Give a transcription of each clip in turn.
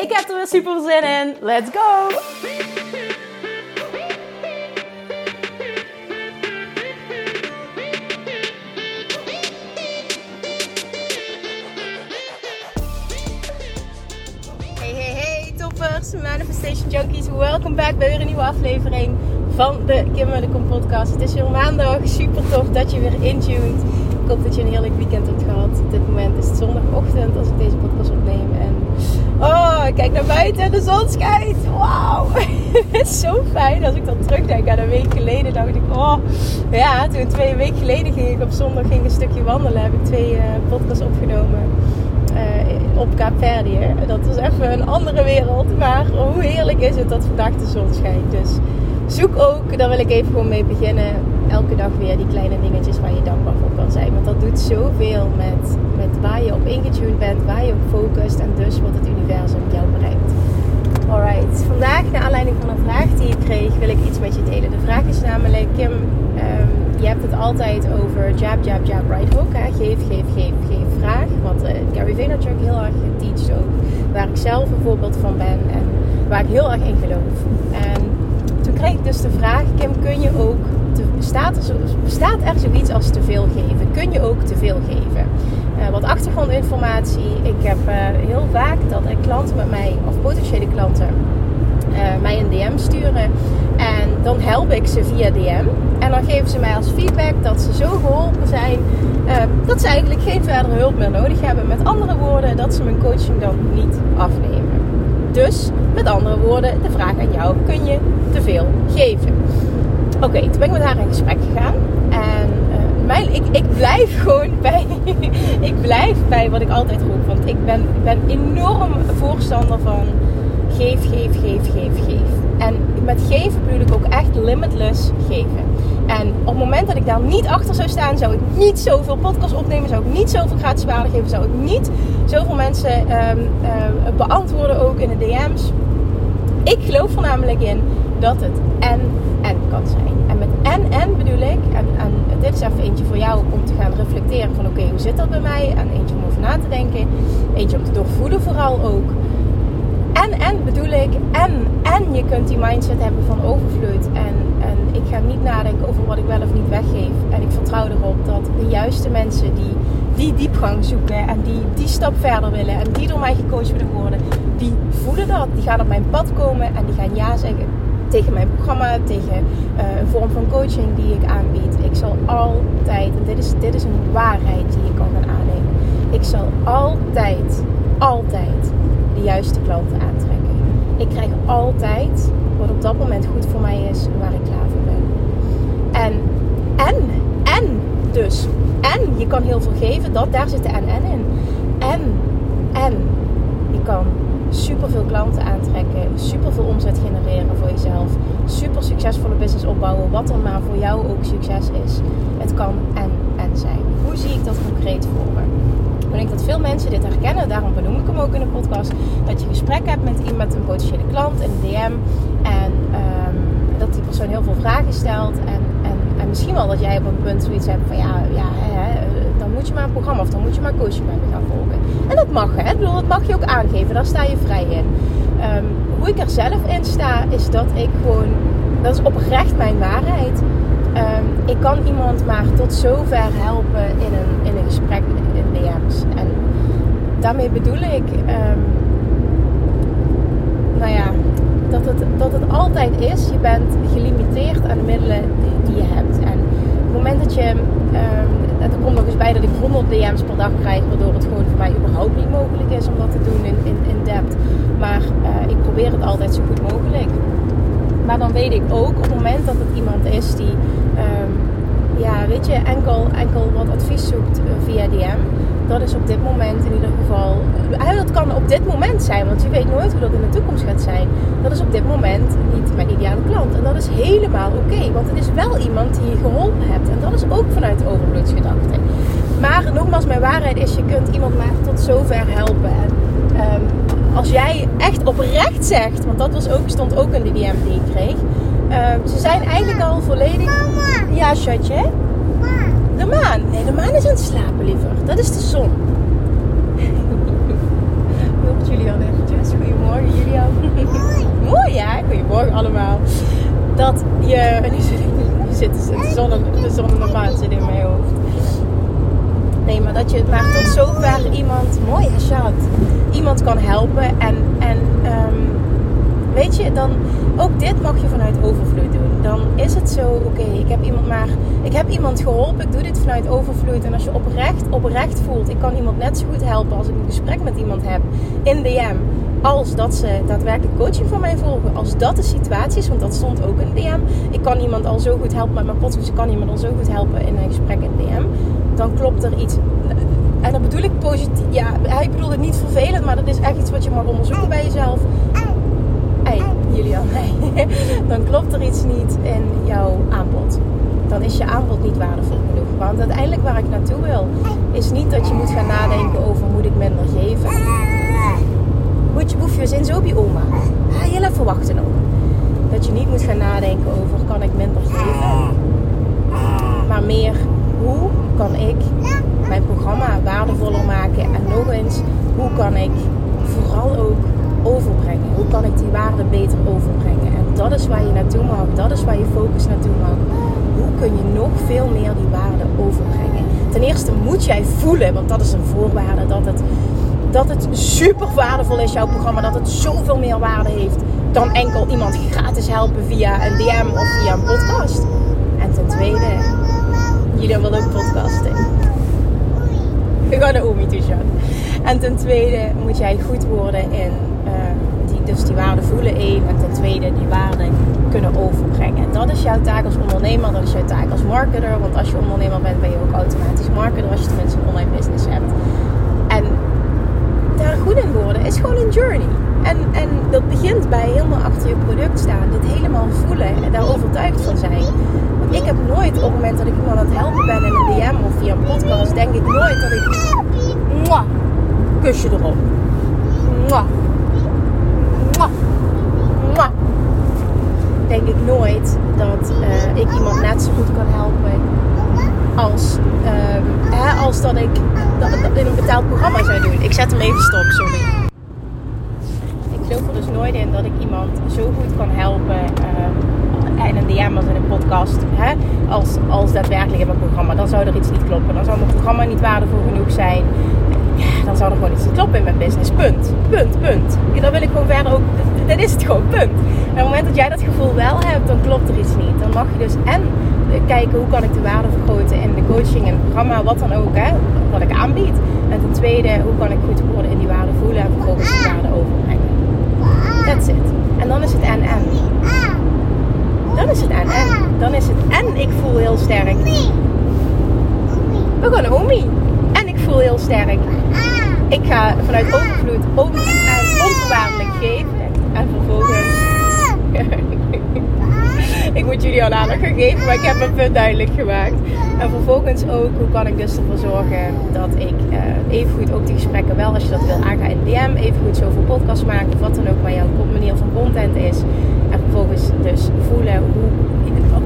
Ik heb er weer super zin in. Let's go! Hey, hey, hey, toppers, Manifestation Junkies. Welkom back bij weer een nieuwe aflevering van de Kim de Kom podcast. Het is weer maandag. Super tof dat je weer intuned. Ik hoop dat je een heerlijk weekend hebt gehad. Op dit moment is het zondagochtend als ik deze podcast opneem. En oh, ik kijk naar buiten en de zon schijnt. Wauw. het is zo fijn als ik dan terugdenk aan een week geleden. Dacht ik, oh ja, toen twee weken geleden ging ik op zondag ging een stukje wandelen. Heb ik twee uh, podcasts opgenomen. Uh, op Kaapverdië. Dat was even een andere wereld. Maar hoe heerlijk is het dat vandaag de zon schijnt. Dus zoek ook, daar wil ik even gewoon mee beginnen. Elke dag weer die kleine dingetjes waar je dankbaar voor kan zijn. Want dat doet zoveel met, met waar je op ingetuned bent, waar je op focust dus wat het universum jou brengt. Alright, vandaag naar aanleiding van een vraag die ik kreeg, wil ik iets met je delen. De vraag is namelijk, Kim, um, je hebt het altijd over jab, jab, jab, right hook. Geef, geef, geef, geef, vraag. Wat uh, Gary Vaynerchuk heel erg teacht ook. Waar ik zelf een voorbeeld van ben en waar ik heel erg in geloof. En toen kreeg ik dus de vraag, Kim, kun je ook, te, bestaat, er zoiets als te veel geven? Kun je ook te veel geven? Uh, wat achtergrondinformatie. Ik heb uh, heel vaak dat er klanten met mij, of potentiële klanten, uh, mij een DM sturen. En dan help ik ze via DM. En dan geven ze mij als feedback dat ze zo geholpen zijn dat ze eigenlijk geen verdere hulp meer nodig hebben. Met andere woorden, dat ze mijn coaching dan niet afnemen. Dus, met andere woorden, de vraag aan jou: kun je te veel geven? Oké, toen ben ik met haar in gesprek gegaan. En uh, ik, ik blijf gewoon bij. ik blijf bij wat ik altijd roep. Want ik ben, ik ben enorm voorstander van geef, geef, geef, geef, geef. En met geven bedoel ik ook echt limitless geven. En op het moment dat ik daar niet achter zou staan, zou ik niet zoveel podcasts opnemen, zou ik niet zoveel gratis waarde geven, zou ik niet zoveel mensen um, uh, beantwoorden ook in de DM's. Ik geloof er namelijk in dat het en en kan zijn. En met en en bedoel ik, en, dit is even eentje voor jou om te gaan reflecteren van oké, hoe zit dat bij mij? En eentje om over na te denken, eentje om te doorvoelen vooral ook. En en bedoel ik, en en je kunt die mindset hebben van overvloed en en ik ga niet nadenken over wat ik wel of niet weggeef. En ik vertrouw erop dat de juiste mensen die die diepgang zoeken en die die stap verder willen en die door mij gecoacht willen worden, die voelen dat. Die gaan op mijn pad komen en die gaan ja zeggen tegen mijn programma, tegen uh, een vorm van coaching die ik aanbied. Ik zal altijd, en dit is, dit is een waarheid die je kan gaan aannemen. Ik zal altijd, altijd de juiste klanten aantrekken. Ik krijg altijd wat op dat moment goed voor mij is waar ik klaar voor ben. En, en, en dus. En je kan heel veel geven, dat, daar zit de en en in. En, en je kan super veel klanten aantrekken, super veel omzet genereren voor jezelf, super succesvolle business opbouwen, wat dan maar voor jou ook succes is. Het kan en en zijn. Hoe zie ik dat concreet voor me? Ik denk dat veel mensen dit herkennen, daarom benoem ik hem ook in de podcast. Dat je gesprek hebt met iemand, met een potentiële klant in de En um, dat die persoon heel veel vragen stelt. En, en, en, misschien wel dat jij op een punt zoiets hebt van ja, ja hè, dan moet je maar een programma of dan moet je maar coaching bij me gaan volgen. En dat mag hè, ik bedoel, dat mag je ook aangeven, daar sta je vrij in. Um, hoe ik er zelf in sta, is dat ik gewoon, dat is oprecht mijn waarheid. Um, ik kan iemand maar tot zover helpen in een, in een gesprek in DM's. En daarmee bedoel ik, nou ja, dat het, dat het altijd is, je bent gelimiteerd aan de middelen die, je hebt. En op het moment dat je, um, er komt nog eens bij dat ik 100 DM's per dag krijg, waardoor het gewoon voor mij überhaupt niet mogelijk is om dat te doen in, in, in depth. Maar uh, ik probeer het altijd zo goed mogelijk. Maar dan weet ik ook op het moment dat het iemand is die, um, ja, weet je, enkel, enkel wat advies zoekt eh, via DM. Dat is op dit moment in ieder geval. Uh, dat kan op dit moment zijn, want je weet nooit hoe dat in de toekomst gaat zijn. Dat is op dit moment niet mijn ideale klant. En dat is helemaal oké, want het is wel iemand die je geholpen hebt. En dat is ook vanuit overvloedsgedachte. Maar nogmaals, mijn waarheid is: je kunt iemand maar tot zover helpen. En, um, als jij echt oprecht zegt, want dat was ook, stond ook in de DM die ik kreeg. Uh, ze zijn eigenlijk al volledig. Mama. Ja, schatje. De maan. Nee, de maan is aan het slapen, liever. Dat is de zon. Hoort Julian eventjes. Goedemorgen, Julian. Mooi, ja. Goedemorgen allemaal. Dat je... Nu zit, nu zit de, zon, de zon en de maan zit in mijn hoofd. Nee, maar dat je maar tot zover iemand... Mooi, ja, schat. Iemand kan helpen. En... en um, weet je, dan ook dit mag je vanuit overvloed doen. Dan is het zo, oké, ik heb iemand maar, ik heb iemand geholpen, ik doe dit vanuit overvloed. En als je oprecht, oprecht voelt, ik kan iemand net zo goed helpen als ik een gesprek met iemand heb in DM. Als dat ze daadwerkelijk coaching van mij volgen. Als dat de situatie is, want dat stond ook in DM. Ik kan iemand al zo goed helpen met mijn podcast. Ik kan iemand al zo goed helpen in een gesprek in DM. Dan klopt er iets en dat bedoel ik positief. Ja, hij bedoelt het niet vervelend, maar dat is echt iets wat je mag onderzoeken bij jezelf. Hey, Julian, hey. dan klopt er iets niet in jouw aanbod. Dan is je aanbod niet waardevol genoeg. Want uiteindelijk waar ik naartoe wil, is niet dat je moet gaan nadenken over moet ik minder geven. Moet je boefjes in zo op je oma. Ga heel even wachten nog. Dat je niet moet gaan nadenken over kan ik minder geven. Maar meer hoe kan ik mijn programma waardevoller maken. En nog eens, hoe kan ik vooral ook overbrengen? Hoe kan ik die waarde beter overbrengen? En dat is waar je naartoe mag. Dat is waar je focus naartoe mag. Hoe kun je nog veel meer die waarde overbrengen? Ten eerste moet jij voelen, want dat is een voorwaarde, dat het, dat het super waardevol is, jouw programma. Dat het zoveel meer waarde heeft dan enkel iemand gratis helpen via een DM of via een podcast. En ten tweede, jullie wil ook podcasten. Ik ga naar Omi toe, En ten tweede moet jij goed worden in uh, die, dus die waarde voelen één. En ten tweede die waarde overbrengen. En dat is jouw taak als ondernemer, dat is jouw taak als marketer. Want als je ondernemer bent, ben je ook automatisch marketer als je tenminste een online business hebt. En daar goed in worden is gewoon een journey. En, en dat begint bij helemaal achter je product staan. Dit helemaal voelen en daar overtuigd van zijn. Want ik heb nooit op het moment dat ik iemand aan het helpen ben in een DM of via een podcast, denk ik nooit dat ik. Mwah, kusje erop. Mwah. Denk ik nooit dat uh, ik iemand net zo goed kan helpen als, uh, hè, als dat ik dat, in een betaald programma zou doen. Ik zet hem even stop, sorry geloof er dus nooit in dat ik iemand zo goed kan helpen uh, in een DM als in een podcast, hè, als, als daadwerkelijk in mijn programma. Dan zou er iets niet kloppen. Dan zou mijn programma niet waardevol genoeg zijn. Ja, dan zou er gewoon iets niet kloppen in mijn business. Punt. Punt, punt. Ja, dan wil ik gewoon verder ook. Dat is het gewoon, punt. En op het moment dat jij dat gevoel wel hebt, dan klopt er iets niet. Dan mag je dus en kijken hoe kan ik de waarde vergroten in de coaching en het programma, wat dan ook, hè, wat ik aanbied. En ten tweede, hoe kan ik goed worden in die waarde voelen en vervolgens die waarde overbrengen. That's it. En dan is het en en. Dan is het en en. Dan is het en ik voel heel sterk. We gaan naar Omi. Heel sterk. Ik ga vanuit overvloed om en onvoorwaardelijk geven. En vervolgens... ik moet jullie al aandacht gaan geven, maar ik heb mijn punt duidelijk gemaakt. En vervolgens ook, hoe kan ik dus ervoor zorgen dat ik uh, even goed ook die gesprekken wel, als je dat wil, aanga in DM. Even goed zoveel podcasts maken of wat dan ook maar jouw manier van content is. En vervolgens dus voelen hoe,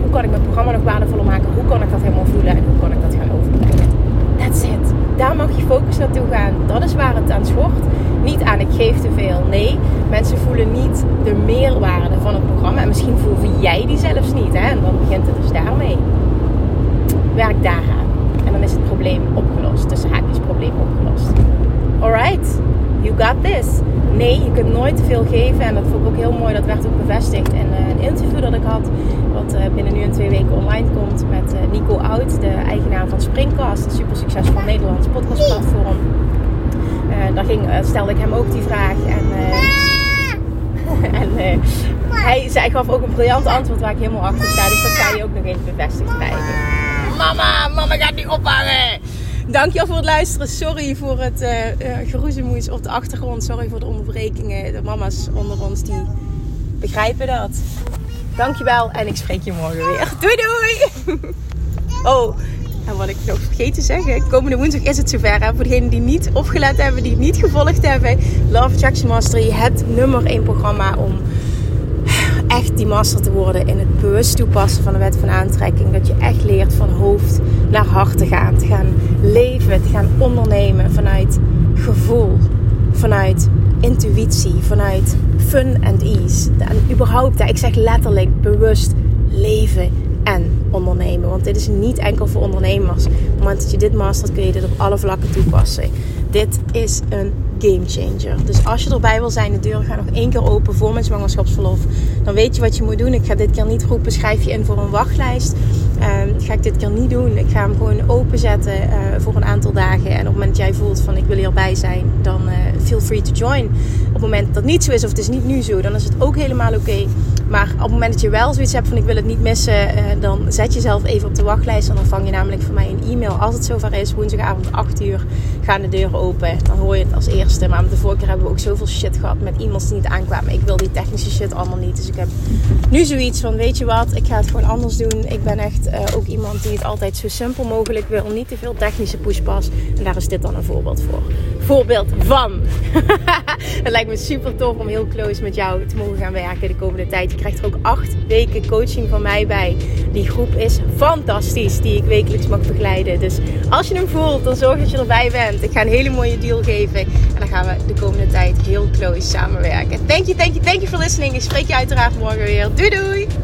hoe kan ik mijn programma nog waardevoller maken. Hoe kan ik dat helemaal voelen en hoe kan ik dat gaan overbrengen. Daar mag je focus naartoe gaan. Dat is waar het aan schort. Niet aan ik geef te veel. Nee, mensen voelen niet de meerwaarde van het programma. En misschien voel jij die zelfs niet. Hè? En dan begint het dus daarmee. Werk daaraan. En dan is het probleem opgelost. Dus haakjes probleem opgelost. Alright, you got this. Nee, je kunt nooit te veel geven. En dat vond ik ook heel mooi. Dat werd ook bevestigd in uh, een interview dat ik had. Wat uh, binnen nu en twee weken online komt. Met uh, Nico Oud, de eigenaar van Springcast. Een super succesvol Nederlands podcastplatform. daar ging, stelde ik hem ook die vraag. En, en hij, hij gaf ook een briljant antwoord waar ik helemaal achter sta. Dus dat kan je ook nog even bevestigd krijgen. Mama, mama gaat niet ophangen. Dankjewel voor het luisteren. Sorry voor het uh, geroezemoes op de achtergrond. Sorry voor de onderbrekingen. De mama's onder ons die begrijpen dat. Dankjewel en ik spreek je morgen weer. Doei doei! Oh, en wat ik nog vergeten te zeggen. Komende woensdag is het zover. Hè? Voor degenen die niet opgelet hebben, die het niet gevolgd hebben. Love Attraction Mastery, het nummer 1 programma om echt die master te worden in het bewust toepassen van de wet van aantrekking. Dat je echt leert van hoofd naar hart te gaan. Te gaan leven, te gaan ondernemen vanuit gevoel, vanuit intuïtie, vanuit fun and ease. En überhaupt, ik zeg letterlijk bewust leven en ondernemen. Want dit is niet enkel voor ondernemers. Op het moment dat je dit mastert, kun je dit op alle vlakken toepassen. Dit is een game changer. Dus als je erbij wil zijn, de deuren gaan nog één keer open voor mijn zwangerschapsverlof. Dan weet je wat je moet doen. Ik ga dit keer niet roepen, schrijf je in voor een wachtlijst. Uh, ga ik dit keer niet doen. Ik ga hem gewoon openzetten uh, voor een aantal dagen. En op het moment dat jij voelt van ik wil hierbij zijn, dan uh, feel free to join. Op het moment dat niet zo is of het is niet nu zo, dan is het ook helemaal oké. Maar op het moment dat je wel zoiets hebt van ik wil het niet missen, eh, dan zet jezelf even op de wachtlijst. En dan vang je namelijk van mij een e-mail. Als het zover is, woensdagavond 8 uur, gaan de deuren open. Dan hoor je het als eerste. Maar de vorige keer hebben we ook zoveel shit gehad met e-mails die niet aankwamen. Ik wil die technische shit allemaal niet. Dus ik heb nu zoiets van, weet je wat, ik ga het gewoon anders doen. Ik ben uh, ook iemand die het altijd zo simpel mogelijk wil. Niet te veel technische pushpas. En daar is dit dan een voorbeeld voor. Voorbeeld van. het lijkt me super tof om heel close met jou te mogen gaan werken de komende tijd. Je krijgt er ook acht weken coaching van mij bij. Die groep is fantastisch, die ik wekelijks mag begeleiden. Dus als je hem voelt, dan zorg dat je erbij bent. Ik ga een hele mooie deal geven. En dan gaan we de komende tijd heel close samenwerken. Thank you, thank you, thank you for listening. Ik spreek je uiteraard morgen weer. Doei doei!